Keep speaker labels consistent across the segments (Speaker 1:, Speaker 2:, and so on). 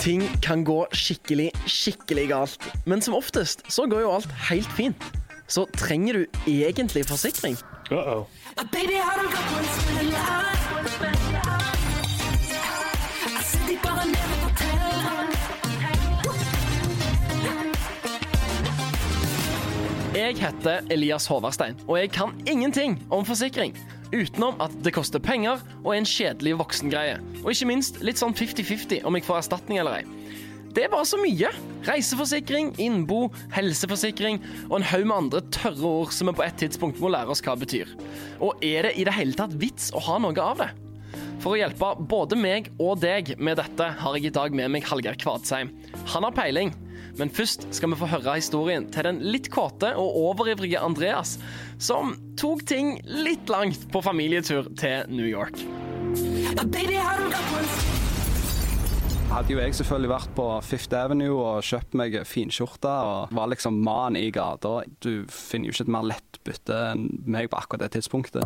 Speaker 1: Ting kan gå skikkelig, skikkelig galt. Men som oftest så går jo alt helt fint. Så trenger du egentlig forsikring?
Speaker 2: På hotellet.
Speaker 1: Jeg heter Elias Håverstein, og jeg kan ingenting om forsikring. Utenom at det koster penger og er en kjedelig voksengreie. Og ikke minst litt sånn 50-50 om jeg får erstatning eller ei. Det er bare så mye. Reiseforsikring, innbo, helseforsikring og en haug med andre tørre ord som vi på et tidspunkt må lære oss hva det betyr. Og er det i det hele tatt vits å ha noe av det? For å hjelpe både meg og deg med dette har jeg i dag med meg Hallgeir Kvadsheim. Han har peiling, men først skal vi få høre historien til den litt kåte og overivrige Andreas, som tok ting litt langt på familietur til New York.
Speaker 3: Hadde jo jeg selvfølgelig vært på Fifth Avenue og kjøpt meg finskjorte og var liksom mann i gata. Du finner jo ikke et mer lett bytte enn meg på akkurat det tidspunktet.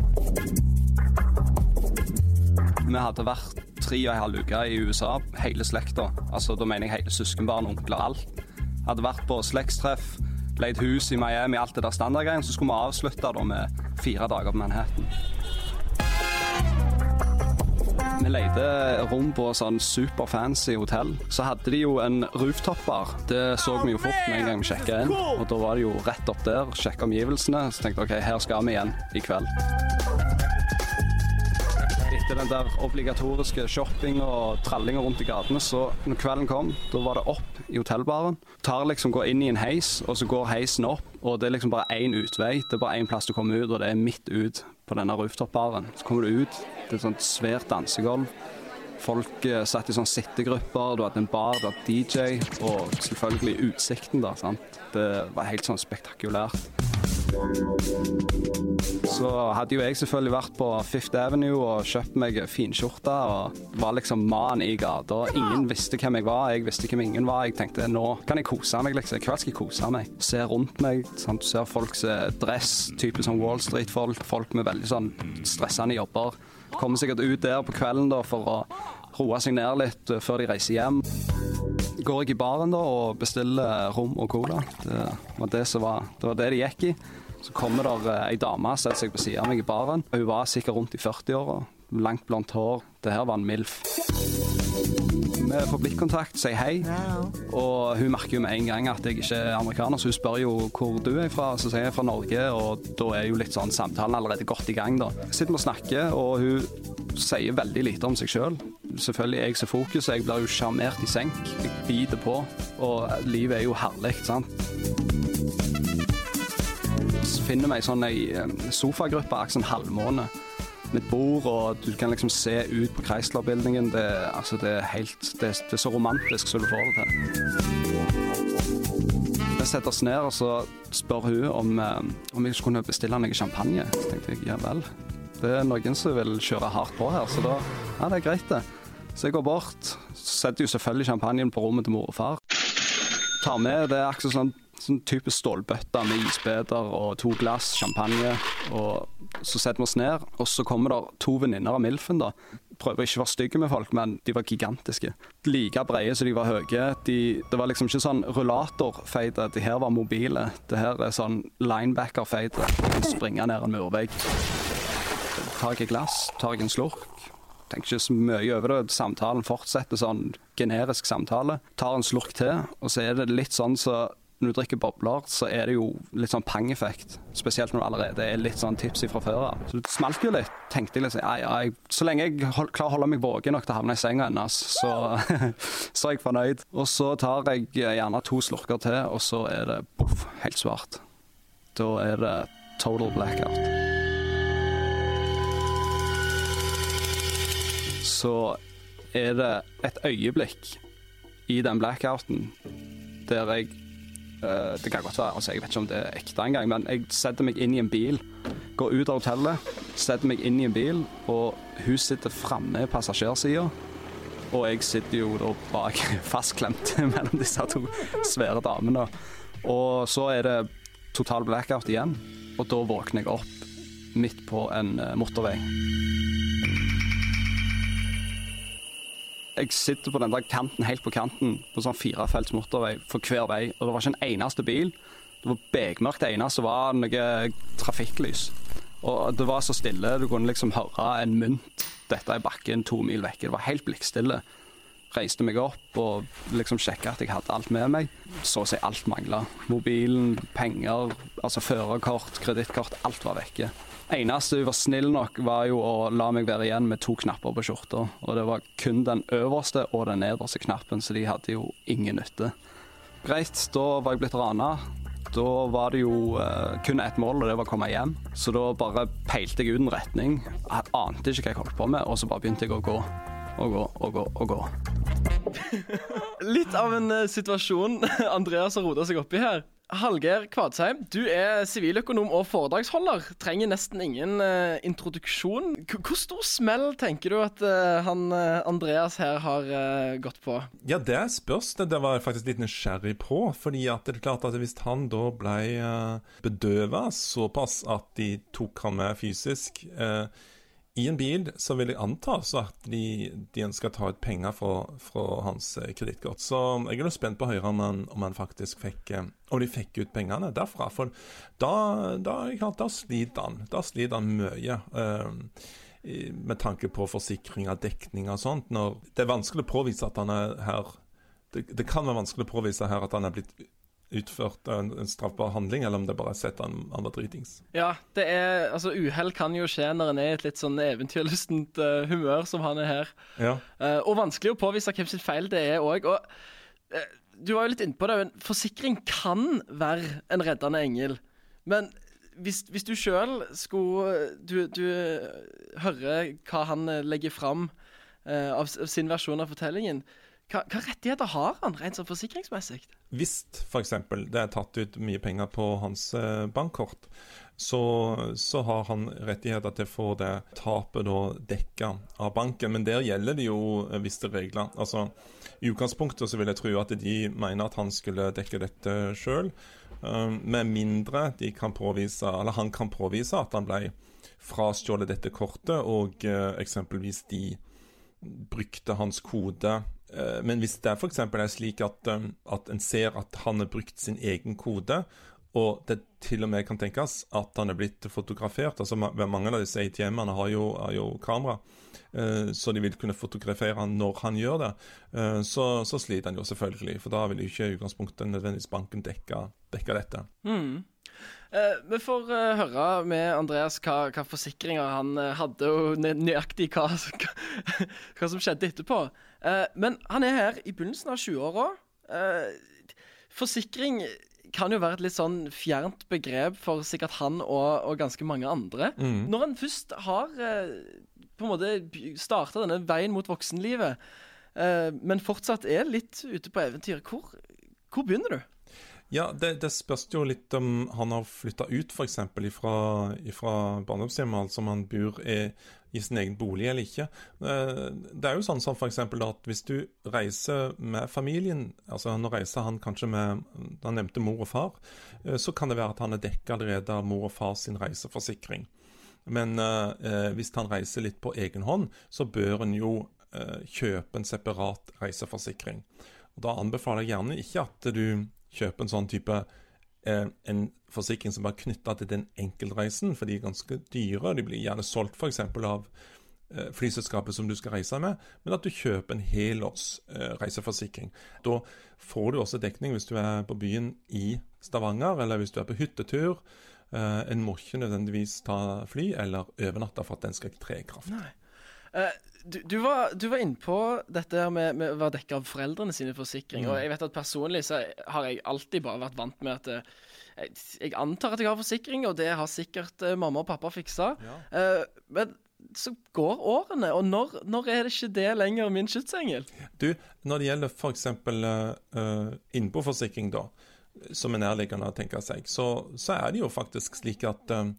Speaker 3: Vi hadde vært tre og en halv uke i USA, hele slekta. Altså, da mener jeg hele søskenbarn, onkler, alt. Hadde vært på slektstreff, leid hus i Miami, alt det der standardgreiene. Så skulle vi avslutte da med fire dager på Manhattan. Vi leide rom på sånn superfancy hotell. Så hadde de jo en rooftop-bar. Det så vi jo fort med en gang vi sjekka inn. Og da var det jo rett opp der, sjekka omgivelsene. Så tenkte jeg OK, her skal vi igjen i kveld. Etter den der obligatoriske shopping og trallinga rundt i gatene, så når kvelden kom, da var det opp i hotellbaren. Tar liksom Går inn i en heis, og så går heisen opp. Og det er liksom bare én utvei. Det er bare én plass du kommer ut, og det er midt ut på denne rooftop-baren. Så kommer du ut, er et sånt svært dansegulv. Folk eh, satt i sånn sittegrupper, du hadde en bar, du hadde DJ, og selvfølgelig utsikten, da. sant? Det var helt sånn spektakulært. Så hadde jo jeg selvfølgelig vært på Fifth Avenue og kjøpt meg finskjorte og var liksom mann i gata. Ingen visste hvem jeg var, jeg visste hvem ingen var. Jeg tenkte nå kan jeg kose meg, liksom. Hva skal jeg kose meg? Se rundt meg. Sant? Du ser folks eh, dress, type som Wall Street-folk. Folk med veldig sånn stressende jobber. Kommer sikkert ut der på kvelden da for å roe seg ned litt eh, før de reiser hjem. Går jeg i baren da og bestiller rom og cola. Det var det, var, det, var det de gikk i. Så kommer der eh, ei dame og setter seg på siden av meg i baren. Hun var sikkert rundt i 40-åra. Langt blondt hår. Det her var en MILF. Vi får blikkontakt, sier hei. Og hun merker jo med en gang at jeg ikke er amerikaner, så hun spør jo hvor du er fra. Så sier jeg fra Norge, og da er jo litt sånn samtalen allerede godt i gang, da. Sitter vi og snakker, og hun sier veldig lite om seg sjøl. Selvfølgelig er jeg så fokus, jeg blir jo sjarmert i senk. Jeg biter på, og livet er jo herlig, sant. Finner ei sånn ei eh, sofagruppe, akkurat sånn halvmåne. Med bord, og du kan liksom se ut på Chrysler-bildingen. Det, altså, det, er helt, det, det er så romantisk som du får det til. Vi setter oss ned, og så spør hun om, eh, om jeg kunne bestille noe champagne. Så tenkte jeg ja vel. Det er noen som vil kjøre hardt på her, så da Ja, det er greit, det. Så jeg går bort. Setter jo selvfølgelig champagnen på rommet til mor og far. Tar med det er akkurat sånn, sånn type stålbøtte med isbiter og to glass champagne. Og så setter vi oss ned, og så kommer det to venninner av Milfen, da. Prøver ikke å være stygge med folk, men de var gigantiske. Like brede som de var høye. De, det var liksom ikke sånn rullatorfeite. De her var mobile. Det her er sånn linebacker-feide. Kan springe ned en murvegg. Tar jeg et glass, tar jeg en slurk. Tenker ikke så mye over det. Samtalen fortsetter sånn generisk samtale. Tar en slurk til, og så er det litt sånn så når du drikker bobler, så er det jo litt sånn pang-effekt. Spesielt når du allerede er litt sånn tipsy fra før av. Så det smalt jo litt. Tenkte jeg liksom, ja, ja, Så lenge jeg hold, klarer å holde meg våken nok til å havne i senga hennes, så, så er jeg fornøyd. Og så tar jeg gjerne to slurker til, og så er det poff, helt svart. Da er det total blackout. Så er det et øyeblikk i den blackouten der jeg Det kan godt være, altså jeg vet ikke om det er ekte engang, men jeg setter meg inn i en bil, går ut av hotellet, setter meg inn i en bil, og hun sitter framme i passasjersida. Og jeg sitter jo da bak fastklemt mellom disse to svære damene. Og så er det total blackout igjen, og da våkner jeg opp midt på en eh, motorvei. Jeg sitter på den der kanten, helt på kanten, på sånn firefelts motorvei for hver vei, og det var ikke en eneste bil. Det var bekmørkt. Det eneste var noe trafikklys. Og det var så stille, du kunne liksom høre en mynt dette i bakken to mil vekk. Det var helt blikkstille. Reiste meg opp og liksom sjekka at jeg hadde alt med meg. Så å si alt mangla. Mobilen, penger, altså førerkort, kredittkort. Alt var vekke. Eneste hun var snill nok, var jo å la meg være igjen med to knapper på skjorta. Og det var kun den øverste og den nederste knappen, så de hadde jo ingen nytte. Greit, da var jeg blitt rana. Da var det jo eh, kun ett mål, og det var å komme hjem. Så da bare peilte jeg ut en retning. Jeg ante ikke hva jeg holdt på med, og så bare begynte jeg å gå. Og gå og gå og gå.
Speaker 1: Litt av en uh, situasjon Andreas har rota seg oppi her. Hallgeir Kvadsheim, du er siviløkonom og foredragsholder. Trenger nesten ingen uh, introduksjon. K hvor stor smell tenker du at uh, han Andreas her har gått på?
Speaker 4: Ja, det spørs det. Det var jeg faktisk litt nysgjerrig på. fordi at det er klart at hvis han da ble uh, bedøva såpass at de tok han med fysisk eh, i en bil, så vil jeg anta at de, de ønsker å ta ut penger fra, fra hans eh, kredittkort. Så jeg er spent på å høre om han, om han faktisk fikk eh, Om de fikk ut pengene derfra. For da, da, da sliter han. Da sliter han mye. Uh, med tanke på forsikringer, dekning og sånt. Når det er vanskelig å påvise at han er her det, det kan være vanskelig å påvise her at han er blitt utført en, en straffbar handling, eller om det bare er sett han, han var dritings.
Speaker 1: Ja, det er Altså, uhell kan jo skje når en er i et litt sånn eventyrlystent uh, humør som han er her.
Speaker 4: Ja.
Speaker 1: Uh, og vanskelig å påvise hvem sitt feil det er òg. Og uh, du var jo litt innpå det. En forsikring kan være en reddende engel. Men hvis, hvis du sjøl skulle du, du hører hva han legger fram av, av sin versjon av fortellingen, hva, hva rettigheter har han rent sånn forsikringsmessig?
Speaker 4: Hvis f.eks. det er tatt ut mye penger på hans eh, bankkort, så, så har han rettigheter til å få det tapet da dekka av banken. Men der gjelder det jo eh, visse regler. Altså, I utgangspunktet så vil jeg tro at de mener at han skulle dekke dette sjøl. med mindre kan påvise, han kan påvise at han ble frastjålet dette kortet, og eh, eksempelvis de brukte hans kode. Eh, Men hvis det f.eks. er slik at, eh, at en ser at han har brukt sin egen kode, og det til og med kan tenkes at han er blitt fotografert altså Mange av disse ATM-ene har, har jo kamera, eh, så de vil kunne fotografere han når han gjør det. Så, så sliter han jo selvfølgelig, for da vil jo ikke utgangspunktet nødvendigvis banken dekke, dekke dette.
Speaker 1: Eh, vi får eh, høre med Andreas hva, hva forsikringer han eh, hadde, og nøyaktig hva, hva, hva som skjedde etterpå. Eh, men han er her i begynnelsen av 20-åra. Uh, forsikring kan jo være et litt sånn fjernt begrep for sikkert han og, og ganske mange andre. Når han først har eh, på en måte starta denne veien mot voksenlivet, eh, men fortsatt er litt ute på eventyr, hvor, hvor begynner du?
Speaker 4: Ja, det, det spørs jo litt om han har flytta ut f.eks. Fra, barndomshjemmet, altså om han bor i, i sin egen bolig eller ikke. Eh, Det er jo sånn som f.eks. at hvis du reiser med familien, altså nå reiser han kanskje med Han nevnte mor og far, eh, så kan det være at han er dekka allerede av mor og far sin reiseforsikring. Men eh, eh, hvis han reiser litt på egen hånd, så bør en jo eh, kjøpe en separat reiseforsikring. Og Da anbefaler jeg gjerne ikke at du kjøper en sånn type eh, en forsikring som er knytta til den enkeltreisen, for de er ganske dyre. De blir gjerne solgt f.eks. av eh, flyselskapet som du skal reise med, men at du kjøper en helårs eh, reiseforsikring. Da får du også dekning hvis du er på byen i Stavanger, eller hvis du er på hyttetur. Eh, en må ikke nødvendigvis ta fly eller overnatte for at den skal tre i kraft.
Speaker 1: Eh, du, du, var, du var inne på dette med, med å være dekka av foreldrene sine forsikring. Og jeg vet at personlig så har jeg alltid bare vært vant med at eh, jeg, jeg antar at jeg har forsikring, og det har sikkert eh, mamma og pappa fiksa. Eh, men så går årene, og når, når er det ikke det lenger min skytsengel?
Speaker 4: Du, når det gjelder f.eks. Uh, innboforsikring, da, som er nærliggende å tenke seg, så, så er det jo faktisk slik at eh,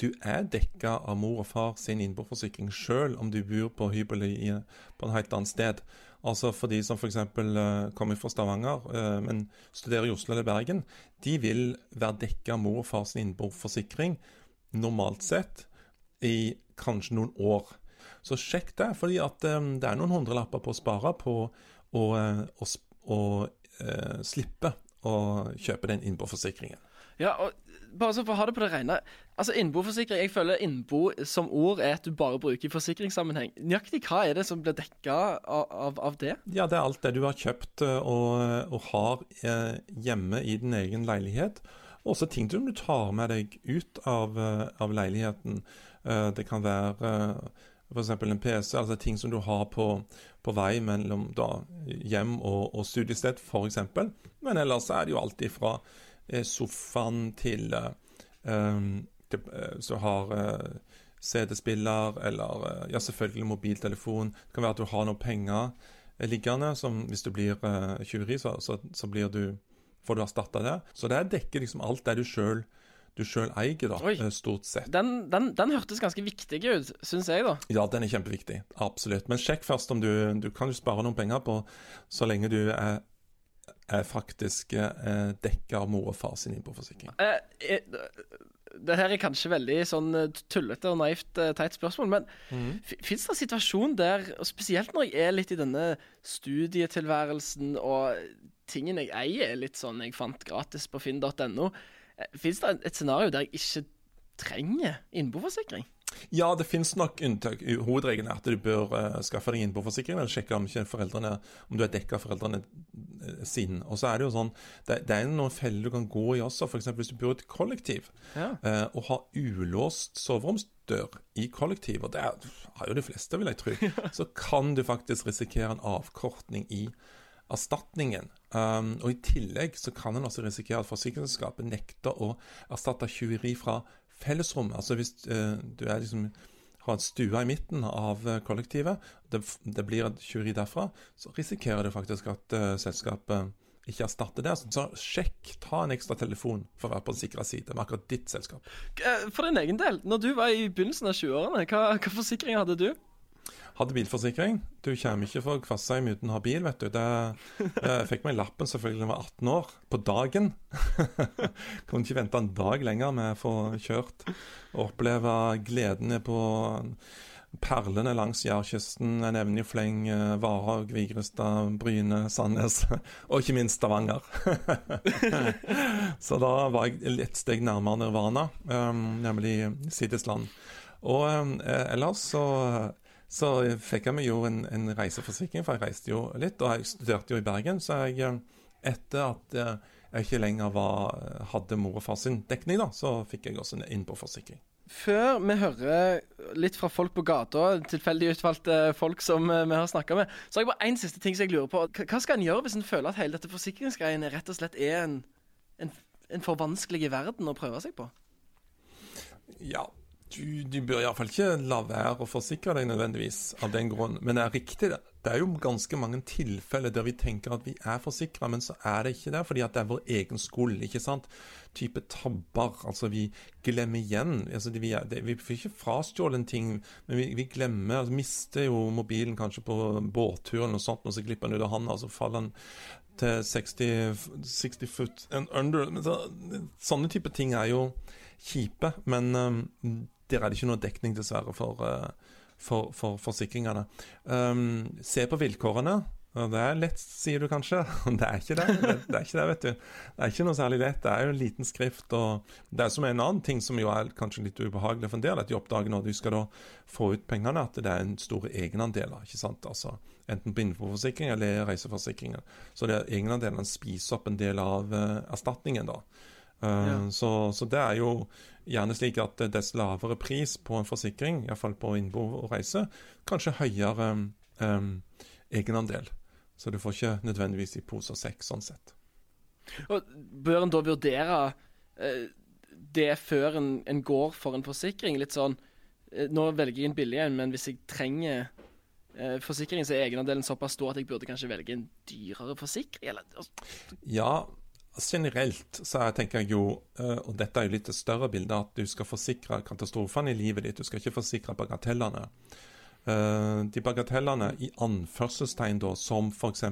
Speaker 4: du er dekka av mor og far sin innboforsikring sjøl om du bor på hybel på en helt annet sted. Altså for de som f.eks. Uh, kommer fra Stavanger, eh, men studerer i Oslo eller Bergen, de vil være dekka av mor og far sin innboforsikring normalt sett i kanskje noen år. Så sjekk det, fordi at eh, det er noen hundrelapper på å spare på å, å, å, å eh, slippe å kjøpe den innboforsikringen.
Speaker 1: Ja, og bare så for å ha det på det rene. Altså Innboforsikring, jeg føler innbo som ord er at du bare bruker i forsikringssammenheng. Nøyaktig hva er det som blir dekka av, av, det?
Speaker 4: Ja, det er alt det du har kjøpt eh, og, og har eh, hjemme i din egen leilighet. Også ting som du tar med deg ut av, eh, av leiligheten. Eh, Det kan være f.eks. en PC, altså ting som du har på, på vei mellom da, hjem og, og studiested, f.eks. Men ellers er det jo alt ifra eh, sofaen til eh, um, til, eh, Så har eh, CD-spiller eller eh, ja, selvfølgelig mobiltelefon. Det kan være at du har noe penger eh, liggende som hvis du blir eh, tjuveri, så, så, så blir du, får du erstatta det. Så det dekker liksom alt det du sjøl du sjøl eier, da,
Speaker 1: Oi.
Speaker 4: eh, stort sett.
Speaker 1: Den, den, den hørtes ganske viktig ut, syns jeg, da.
Speaker 4: Ja, den er kjempeviktig. Absolutt. Men sjekk først om du Du kan jo spare noen penger på så lenge du er, er faktisk eh, dekka av mor og far sin innboforsikring.
Speaker 1: Eh, eh, det her er kanskje veldig sånn eh, tullete og naivt eh, teit spørsmål, men mm. fins det en situasjon der, og spesielt når jeg er litt i denne studietilværelsen og tingen jeg eier er litt sånn jeg fant gratis på finn.no, fins det et scenario der jeg ikke trenger innboforsikring?
Speaker 4: Ja, det finnes nok unntak. Hovedregelen er at du bør uh, skaffe deg innboforsikring, eller sjekke om Om du er dekka av foreldrene eh, siden. Og så er det jo sånn Det, det er noen feller du kan gå i også. F.eks. hvis du bor i et kollektiv
Speaker 1: Ja.
Speaker 4: uh, og har ulåst soveromsdør i kollektiv, og det er, har jo de fleste, vil jeg tro, så kan du faktisk risikere en avkortning i erstatningen. Um, og I tillegg så kan en også risikere at forsikringsselskapet nekter å erstatte tjuveri fra fellesrommet. Altså hvis eh, du er liksom har en stue i midten av eh, kollektivet, det, det blir et tjuveri derfra, så risikerer du faktisk at uh, selskapet ikke erstatter det. Så sjekk, ta en ekstra telefon for å være på den sikre side med akkurat ditt selskap.
Speaker 1: For din egen del, når du var i begynnelsen av 20-årene, hva, hva forsikring hadde du?
Speaker 4: Hadde bilforsikring. Du kommer ikke for Kvassheim uten å ha bil, vet du. Det, jeg fikk meg lappen selvfølgelig da jeg var 18 år, på dagen. Kunne ikke vente en dag lenger med å få kjørt og oppleve gledene på perlene langs Jærkysten. Jeg nevner jo fleng Varhaug, Vigrestad, Bryne, Sandnes og ikke minst Stavanger. Så da var jeg et steg nærmere Nirvana, um, nemlig Sidesland. Og um, ellers så så fikk jeg meg jo en, en reiseforsikring, for jeg reiste jo litt. Og jeg studerte jo i Bergen, så jeg, eh, etter at eh, jeg ikke lenger var, hadde mor og far sin dekning, da, så fikk jeg også en innboforsikring.
Speaker 1: Før vi hører litt fra folk på gata, tilfeldig utvalgte folk som eh, vi har snakka med, så har jeg bare én siste ting som jeg lurer på. Hva hva skal en gjøre hvis en føler at hele dette forsikringsgreiene rett og slett er en, en, en for vanskelig verden å prøve seg på?
Speaker 4: Ja, du, du bør iallfall ikke la være å forsikre deg nødvendigvis av den grunn. Men det er riktig, det. Det er jo ganske mange tilfeller der vi tenker at vi er forsikra, men så er det ikke det, fordi at det er vår egen skyld. ikke sant? Type tabber. Altså, vi glemmer igjen. Altså, vi, er, det, vi får ikke frastjålet en ting, men vi, vi glemmer altså, Mister jo mobilen kanskje på båtturen og sånt, og så glipper den ut av hånda, og så faller den til 60, 60 foot and under. Så, sånne type ting er jo kjipe, men um, der er det ikke noe dekning, dessverre, for, uh, for, for forsikringene. Um, se på vilkårene. Det er lett, sier du kanskje. Det er ikke det. Det, er ikke det, vet du. Det er ikke noe særlig lett. Det er jo en liten skrift. og Det er som en annen ting som jo er kanskje litt ubehagelig for en del, at de oppdager når de skal da få ut pengene, at det er en store egenandeler. ikke sant? Altså Enten på innenforforsikring eller reiseforsikringen. Så det er egenandelene spiser opp en del av uh, erstatningen, da. Uh,
Speaker 1: Ja.
Speaker 4: så, så det er jo gjerne slik at dess lavere pris på en forsikring, iallfall på innbo og reise, kanskje høyere um, um, egenandel. Så du får ikke nødvendigvis i pose og sekk sånn sett.
Speaker 1: Og Bør en da vurdere eh, det før en, en går for en forsikring? Litt sånn eh, Nå velger jeg en billig en, men hvis jeg trenger eh, forsikring, så er egenandelen såpass stor at jeg burde kanskje velge en dyrere forsikring? Eller, altså,
Speaker 4: Ja, generelt så er, tenker jeg jo, eh, og dette er jo litt det større bildet, at du skal forsikre katastrofene i livet ditt. Du skal ikke forsikre bagatellene. Eh, de bagatellene i anførselstegn, da, som f.eks.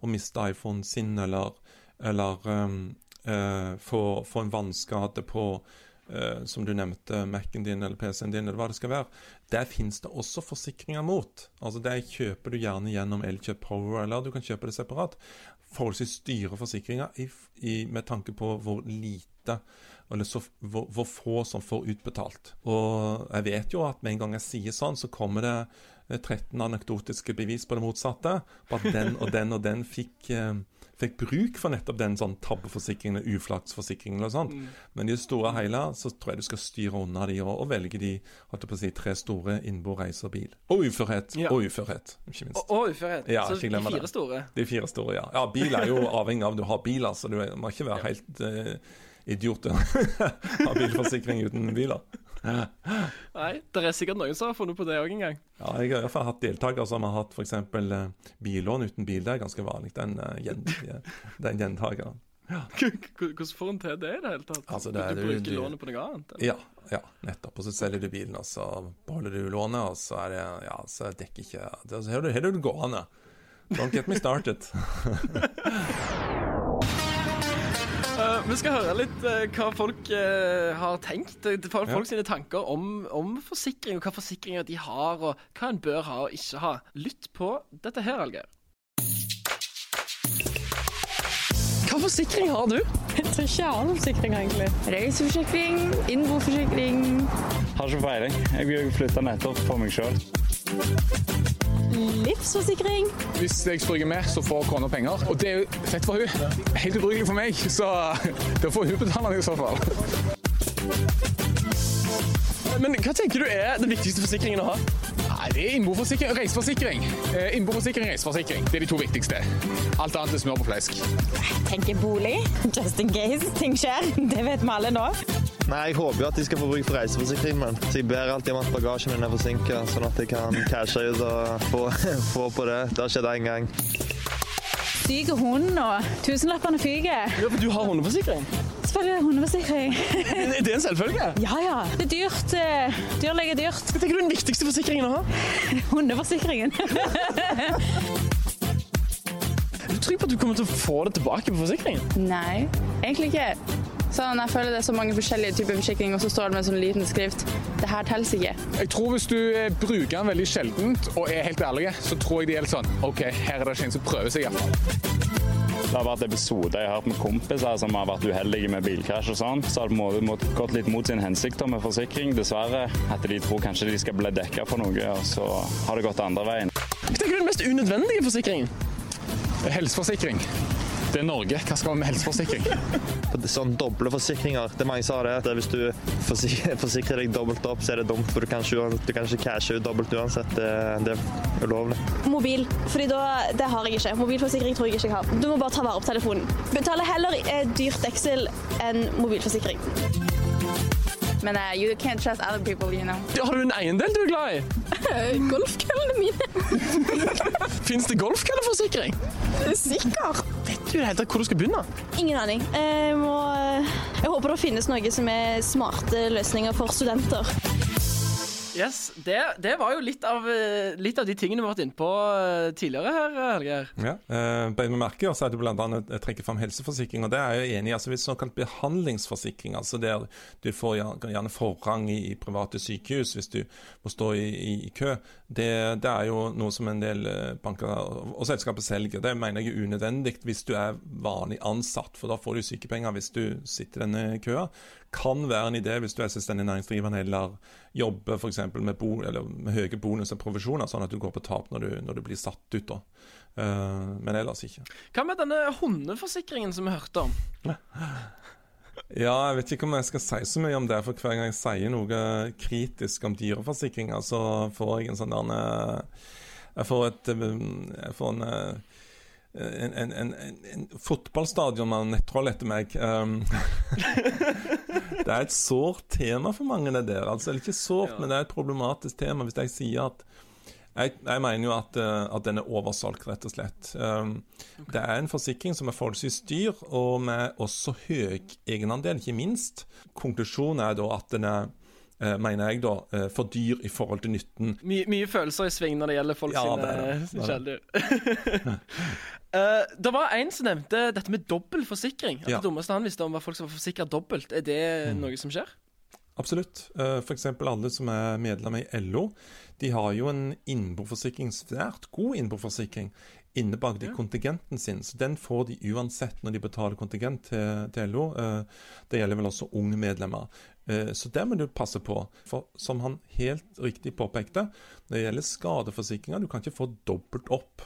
Speaker 4: å miste iPhonen sin, eller, eller um, uh, få, få en vannskade på uh, som du nevnte, Mac-en din eller PC-en din, eller hva det skal være, der finnes det også forsikringer mot. Altså Det kjøper du gjerne gjennom Elkjøp Power, eller du kan kjøpe det separat. Forholdsvis dyre forsikringer i, i, med tanke på hvor lite eller så, hvor, hvor få som får utbetalt. Og jeg vet jo at med en gang jeg sier sånn, så kommer det 13 anekdotiske bevis på det motsatte. På at den og den og den fikk, eh, fikk bruk for nettopp den sånn tabbeforsikringen, uflaksforsikringen og sånt. Men i det store og hele så tror jeg du skal styre unna de og, og velge de si, tre store innbo, reise og bil. Og uførhet.
Speaker 1: Ja.
Speaker 4: Og uførhet, ikke minst.
Speaker 1: Og, og uførhet.
Speaker 4: Ja,
Speaker 1: så de fire store.
Speaker 4: De fire store, ja. ja. Bil er jo avhengig av om du har bil, altså. Du må ikke være helt uh, idiot å ha bilforsikring uten biler.
Speaker 1: Nei, det er sikkert noen som har funnet på det òg en gang.
Speaker 4: Ja, jeg har iallfall hatt deltakere som har hatt f.eks. Uh, billån uten bil. Det er ganske vanlig, den, uh, gjen, den gjentakeren.
Speaker 1: Hvordan får en til det i det hele tatt?
Speaker 4: Altså, det er
Speaker 1: du, bruker
Speaker 4: du-
Speaker 1: lånet på noe annet?
Speaker 4: Ja, ja, nettopp. Og så selger du bilen, og så beholder du lånet, og så er det Ja, så dekker ikke det, Så du, har du det gående. Don't get me started.
Speaker 1: Vi skal høre litt eh, hva folk eh, har tenkt. eh, Folk,
Speaker 4: Ja.
Speaker 1: folk sine tanker om, om forsikring, og hva forsikringer de har, og hva en bør ha og ikke ha. Lytt på dette her, Algeir. Hva forsikring har du?
Speaker 5: Jeg tror ikke jeg har noen forsikring, egentlig. Reiseforsikring, innboforsikring.
Speaker 6: Har ikke peiling. Jeg flytta nettopp på meg sjøl.
Speaker 5: Livsforsikring.
Speaker 7: Hvis jeg stryker med, så får kona penger. Og det er jo fett for hun. Helt ubrukelig for meg, så da får hun betale det i så fall.
Speaker 1: Men hva tenker du er den viktigste forsikringen å ha?
Speaker 7: Nei, det er innboforsikring og reiseforsikring. Eh, Innboforsikring og reiseforsikring. Det er de to viktigste. Alt annet er smør på flesk.
Speaker 5: Tenker bolig. Just in case ting skjer. Det vet vi alle nå.
Speaker 8: Nei, Jeg håper jo at de skal få bruk for reiseforsikring, men så jeg ber alltid om at bagasjen min er forsinka, sånn at jeg kan cashe ut og få, få på det. Det har skjedd én gang.
Speaker 5: Syk hund og tusenlappene fyker.
Speaker 1: Ja, for Du har hundeforsikring?
Speaker 5: Selvfølgelig hundeforsikring.
Speaker 1: Er det en selvfølge?
Speaker 5: Ja, ja. Det er dyrt. eh, Dyrlege er dyrt.
Speaker 1: Hva tenker du er den viktigste forsikringen å ha?
Speaker 5: Hundeforsikringen.
Speaker 1: Er du trygg på at du kommer til å få det tilbake på forsikringen?
Speaker 9: Nei, egentlig ikke. Sånn, jeg føler det er så mange forskjellige typer forsikring, og så står det med sånn liten skrift. Det her teller ikke.
Speaker 7: Jeg tror hvis du eh, bruker den veldig sjeldent og er helt ærlig, så tror jeg det gjelder sånn OK, her er det ikke en som prøver seg, iallfall.
Speaker 6: Det har vært episoder jeg har hørt med kompiser som har vært uheldige med bilkrasj og sånn. Så har det på en måte gått litt mot sin hensikt med forsikring, dessverre. At de tror kanskje de skal bli dekka for noe, og så har det gått andre veien.
Speaker 1: Hva tenker du er den mest unødvendige forsikringen?
Speaker 7: Helseforsikring. Det er Norge. Hva skal vi med helseforsikring?
Speaker 8: Sånn doble forsikringer. Det er mange som har det. at Hvis du forsikrer deg dobbelt opp, så er det dumt, for du kan ikke, du kan ikke cashe ut dobbelt uansett. Det, det er ulovlig.
Speaker 10: Mobil, fordi da, det har jeg ikke. Mobilforsikring tror jeg ikke jeg har. Du må bare ta vare på telefonen. Betale heller eh, dyrt deksel enn mobilforsikring.
Speaker 9: Men uh, you can't trust other people, you know.
Speaker 1: Har du en eiendel du er glad i?
Speaker 10: Golfkøllene mine.
Speaker 1: Fins det golfkølleforsikring?
Speaker 10: Sikker.
Speaker 1: Vet du tatt hvor du skal begynne?
Speaker 10: Ingen aning. Jeg, må, jeg håper det finnes noe som er smarte løsninger for studenter.
Speaker 1: Yes, det, det var jo litt av, eh, litt av de tingene vi har vært inne på eh, tidligere her, Helgeir.
Speaker 4: Ja. Eh, Beit merker merke også at du blant annet trekker fram helseforsikring, og det er jeg jo enig i. altså Hvis såkalt behandlingsforsikring, altså der du får gjerne, forrang i, private sykehus hvis du må stå i, i, i kø, det, det er jo noe som en del eh, banker og selskaper selger. Det mener jeg er unødvendig hvis du er vanlig ansatt, for da får du sykepenger hvis du sitter i denne køa. Kan være en idé hvis du er selvstendig næringsdrivende eller jobber f.eks. Med, bo, med høye bonus og provisjoner, sånn at du går på tap når du, når du blir satt ut. da. Uh, men ellers ikke.
Speaker 1: Hva med denne hundeforsikringen som vi hørte om?
Speaker 4: Ja, jeg vet ikke om jeg skal si så mye om det, for hver gang jeg sier noe kritisk om dyreforsikringer, så får jeg en sånn der eh, Jeg får et eh, Jeg får en en, en, en, en, fotballstadion med nettroll etter meg. Um, det er et sårt tema for mange, det der. Altså, eller ikke sårt, men det er et problematisk tema hvis jeg sier at jeg, jeg mener jo at, eh, at den er oversolgt, rett og slett. Um, Det er en forsikring som er forholdsvis dyr, og med også høy egenandel, ikke minst. Konklusjonen er da at den er, eh, mener jeg da, eh, for dyr i forhold til nytten.
Speaker 1: My, mye følelser i sving når det gjelder folk
Speaker 4: Ja,
Speaker 1: sine kjæledyr. Eh, det var en som nevnte dette med dobbel forsikring. At
Speaker 4: Ja.
Speaker 1: Det dummeste han visste om var folk som var forsikra dobbelt. Er det
Speaker 4: Mm.
Speaker 1: noe som skjer?
Speaker 4: Absolutt. Uh, For eksempel alle som er medlemmer i LO, de har jo en innboforsikring, svært god innboforsikring, innebakt i kontingenten sin. Så den får de uansett når de betaler kontingent til, til LO. Uh, Det gjelder vel også unge medlemmer. Eh, Så det må du passe på. For som han helt riktig påpekte, når det gjelder skadeforsikringer, du kan ikke få dobbelt opp.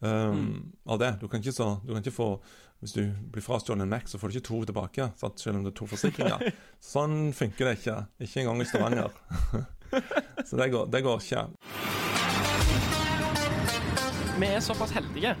Speaker 4: Um, av det. Du kan, ikke så, du kan ikke få Hvis du blir frastjålet en Mac, så får du ikke to tilbake, sant? selv om det er to forsikringer. sånn funker det ikke. Ikke engang i Stavanger. så det går, det går ikke.
Speaker 1: Vi er såpass heldige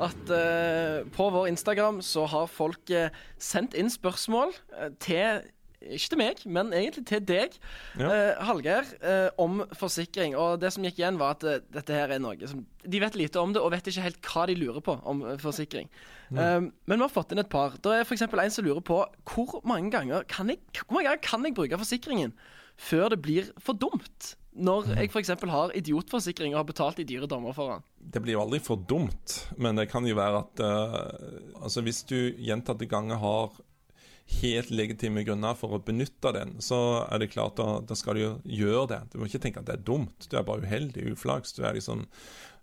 Speaker 1: at uh, på vår Instagram så har folk uh, sendt inn spørsmål uh, til ikke til meg, men egentlig til deg,
Speaker 4: Ja.
Speaker 1: eh, Hallgeir, eh, om forsikring. Og det som gikk igjen, var at eh, dette her er noe som De vet lite om det, og vet ikke helt hva de lurer på om eh, forsikring. Eh, men vi har fått inn et par. Det er f.eks. en som lurer på hvor mange ganger kan jeg, hvor mange ganger kan jeg bruke forsikringen før det blir for dumt? Når jeg f.eks. har idiotforsikring og har betalt i dyre dommer for den.
Speaker 4: Det blir jo aldri for dumt, men det kan jo være at uh, Altså Hvis du gjentatte ganger har helt legitime grunner for å benytte den, så er det klart da, da skal du jo gjøre det. Du må ikke tenke at det er dumt. Du er bare uheldig, uflaks. Du er liksom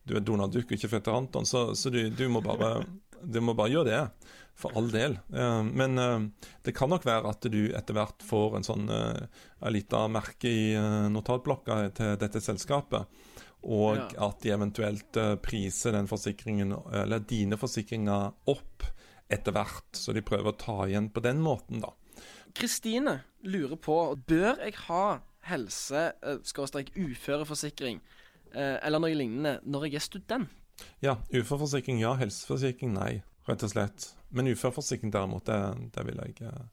Speaker 4: Du er Donald Duck ikke fetter Anton, så, så du, du må bare du må bare gjøre det, for all del. Eh, men eh, det kan nok være at du etter hvert får en sånn uh, lita merke i eh, notatblokka til dette selskapet. Og
Speaker 1: Ja.
Speaker 4: at de eventuelt eh, priser den forsikringen, eller dine forsikringer, opp etter hvert. Så de prøver å ta igjen på den måten, da.
Speaker 1: Kristine lurer på Bør jeg ha helse-uføreforsikring eh, eller noe lignende når jeg er student.
Speaker 4: Ja, uføreforsikring ja, helseforsikring nei, rett og slett. Men uføreforsikring derimot, det, det vil jeg eh,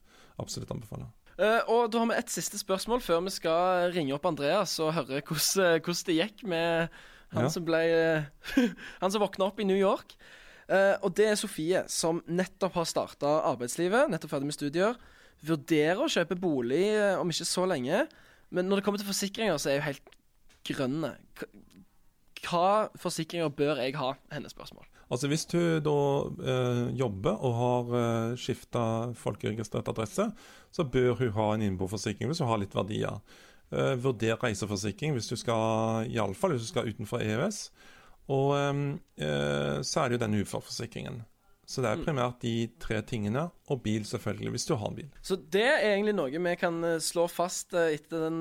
Speaker 4: absolutt anbefale.
Speaker 1: Uh, og da har vi et siste spørsmål før vi skal ringe opp Andreas og høre hvordan, hvordan det gikk med han
Speaker 4: Ja.
Speaker 1: som ble Han som våkna opp i New York. Eh, og det er Sofie, som nettopp har starta arbeidslivet, nettopp ferdig med studier. Vurderer å kjøpe bolig uh, om ikke så lenge. Men når det kommer til forsikringer, så er jo helt grønne. Hva forsikringer bør jeg ha? Hennes spørsmål.
Speaker 4: Altså Hvis du da eh, jobber og har eh, skifta folkeregistrert adresse, så bør hun ha en innboforsikring hvis hun har litt verdier. Eh, vurder reiseforsikring hvis du skal, iallfall hvis du skal utenfor EØS. Og eh, eh, så er det jo denne uførforsikringen. Så det er primært de tre tingene, og bil selvfølgelig, hvis du har en bil.
Speaker 1: Så det er egentlig noe vi kan eh, slå fast eh, etter den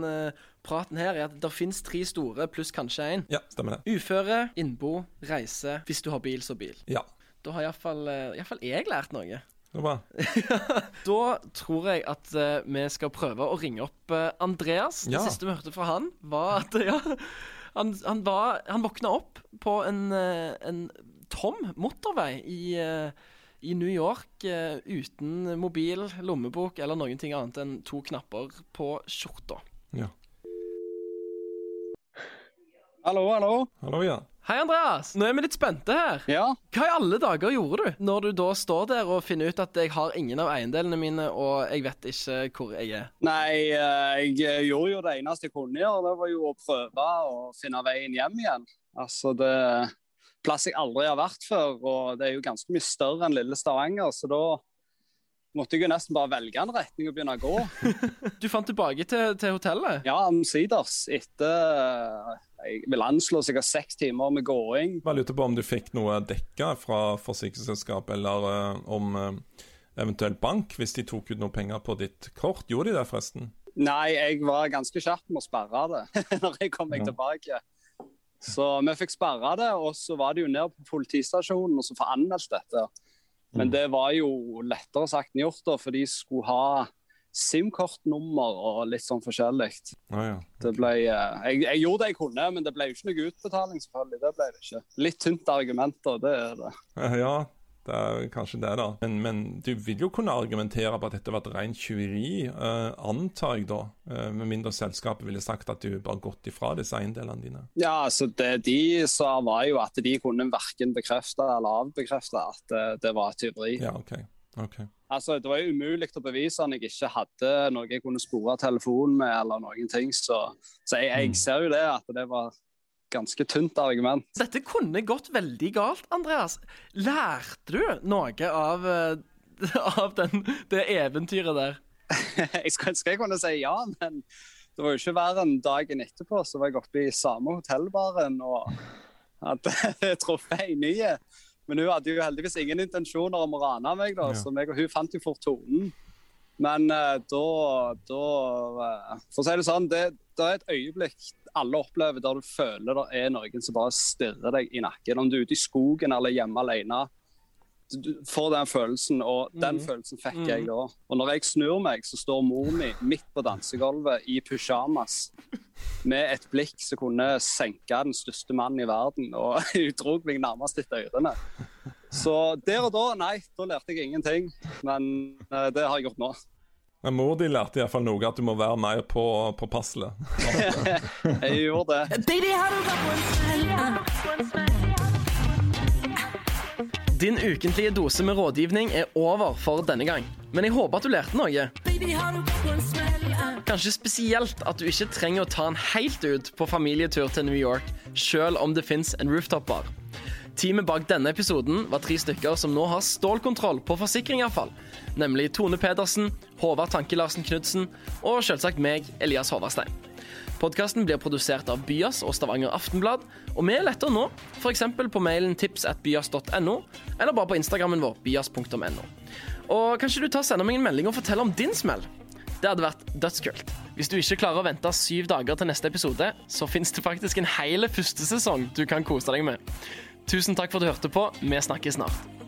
Speaker 1: praten her, er at det fins tre store pluss kanskje én.
Speaker 4: Ja, stemmer det.
Speaker 1: Uføre, innbo, reise. Hvis du har bil, så bil.
Speaker 4: Ja,
Speaker 1: Da har iallfall jeg lært noe.
Speaker 4: det er bra.
Speaker 1: Da tror jeg at vi skal prøve å ringe opp Andreas.
Speaker 4: Ja.
Speaker 1: Det siste vi hørte fra han, var at ja, han, han, var, han våkna opp på en, eh, en tom motorvei i, eh, i New York eh, uten mobil, lommebok eller noen ting annet enn to knapper på skjorta.
Speaker 4: Ja.
Speaker 3: Hallo, hallo.
Speaker 4: Hallo, ja.
Speaker 1: Hei, Andreas. Nå er vi litt spente her.
Speaker 3: Ja,
Speaker 1: Hva i alle dager gjorde du når du da står der og finner ut at jeg har ingen av eiendelene mine, og jeg vet ikke hvor jeg er?
Speaker 3: Nei, eh, jeg gjorde jo det eneste jeg kunne gjøre. Det var jo å prøve å finne veien hjem igjen. Altså, det er plass jeg aldri har vært før, og det er jo ganske mye større enn lille Stavanger, så da måtte jeg jo nesten bare velge en retning og begynne å gå.
Speaker 1: Du fant tilbake til, til hotellet?
Speaker 3: Ja, omsiders. Etter eh, jeg vil anslå sikkert seks timer med gåing.
Speaker 4: Jeg lurte på om du fikk noe dekka fra forsikringsselskap, eller uh, om uh, eventuelt bank, hvis de tok ut noe penger på ditt kort. Gjorde de det, forresten?
Speaker 3: Nei, jeg var ganske kjapp med å sperre det når jeg kom meg
Speaker 4: Ja.
Speaker 3: tilbake. Så vi fikk sperre det, og så var det jo ned på politistasjonen og så få anmeldt dette. Men
Speaker 4: Mm.
Speaker 3: det var jo lettere sagt enn gjort, da, for de skulle ha SIM-kortnummer og litt sånn forskjellig.
Speaker 4: Ah, ja.
Speaker 3: Det ble, eh, jeg, jeg gjorde det jeg kunne, men det ble jo ikke noe utbetaling, selvfølgelig. Det ble det ikke. Litt tynt argumenter, det er det.
Speaker 4: Eh, Ja, det er kanskje det, da. Men, men du vil jo kunne argumentere på at dette var et rent tyveri, uh, antar jeg da. Uh, med mindre selskapet ville sagt at du bare gått ifra disse eiendelene dine.
Speaker 3: Ja, altså det de sa var jo at de kunne verken bekrefte eller avbekrefte at det, det var et tyveri.
Speaker 4: Ja, OK. Ok.
Speaker 3: Altså, Det var jo umulig å bevise at jeg ikke hadde noe jeg kunne spore telefonen med. eller noen ting, Så, så jeg, jeg ser jo det at det var ganske tynt argument.
Speaker 1: Dette kunne gått veldig galt, Andreas. Lærte du noe av, eh, av den, det eventyret der?
Speaker 3: jeg skal ønske jeg kunne si ja, men det var jo ikke verre enn dagen etterpå. Så var jeg oppe i samme hotellbaren og hadde truffet ei ny. Men hun hadde jo heldigvis ingen intensjoner om å rane meg, da,
Speaker 4: Ja.
Speaker 3: så meg og hun fant jo fort tonen. Men uh, da, da uh, For å si det sånn, det, det er et øyeblikk alle opplever der du føler det er noen som bare stirrer deg i nakken. Om du er ute i skogen eller hjemme alene. Du får den følelsen, og den
Speaker 1: mm.
Speaker 3: følelsen fikk
Speaker 1: mm.
Speaker 3: jeg da. Og når jeg snur meg, så står mor mi midt på dansegulvet i pysjamas med et blikk som kunne senke den største mannen i verden, og hun dro meg nærmest etter ørene. Så der og da, nei, da lærte jeg ingenting. Men eh, det har jeg gjort nå.
Speaker 4: Men mor di lærte iallfall noe, at du må være mer på, påpasselig.
Speaker 3: Jeg gjorde det.
Speaker 10: Baby, har du
Speaker 1: Din ukentlige dose med rådgivning er over for denne gang. Men jeg håper at du lærte noe. Kanskje spesielt at du ikke trenger å ta den helt ut på familietur til New York, selv om det fins en rooftop-bar. Teamet bak denne episoden var tre stykker som nå har stålkontroll på forsikring, iallfall. Nemlig Tone Pedersen, Håvard Tanke-Larsen Knutsen og selvsagt meg, Elias Håvardstein. Podkasten blir produsert av Byas og Stavanger Aftenblad, og vi er lettere nå, f.eks. på mailen tips at byas.no, eller bare på Instagrammen vår, byas.no. Og kanskje du tar sender meg en melding og forteller om din smell? Det hadde vært dødskult. Hvis du ikke klarer å vente syv dager til neste episode, så fins det faktisk en hel første sesong du kan kose deg med. Tusen takk for at du hørte på. Vi snakkes snart.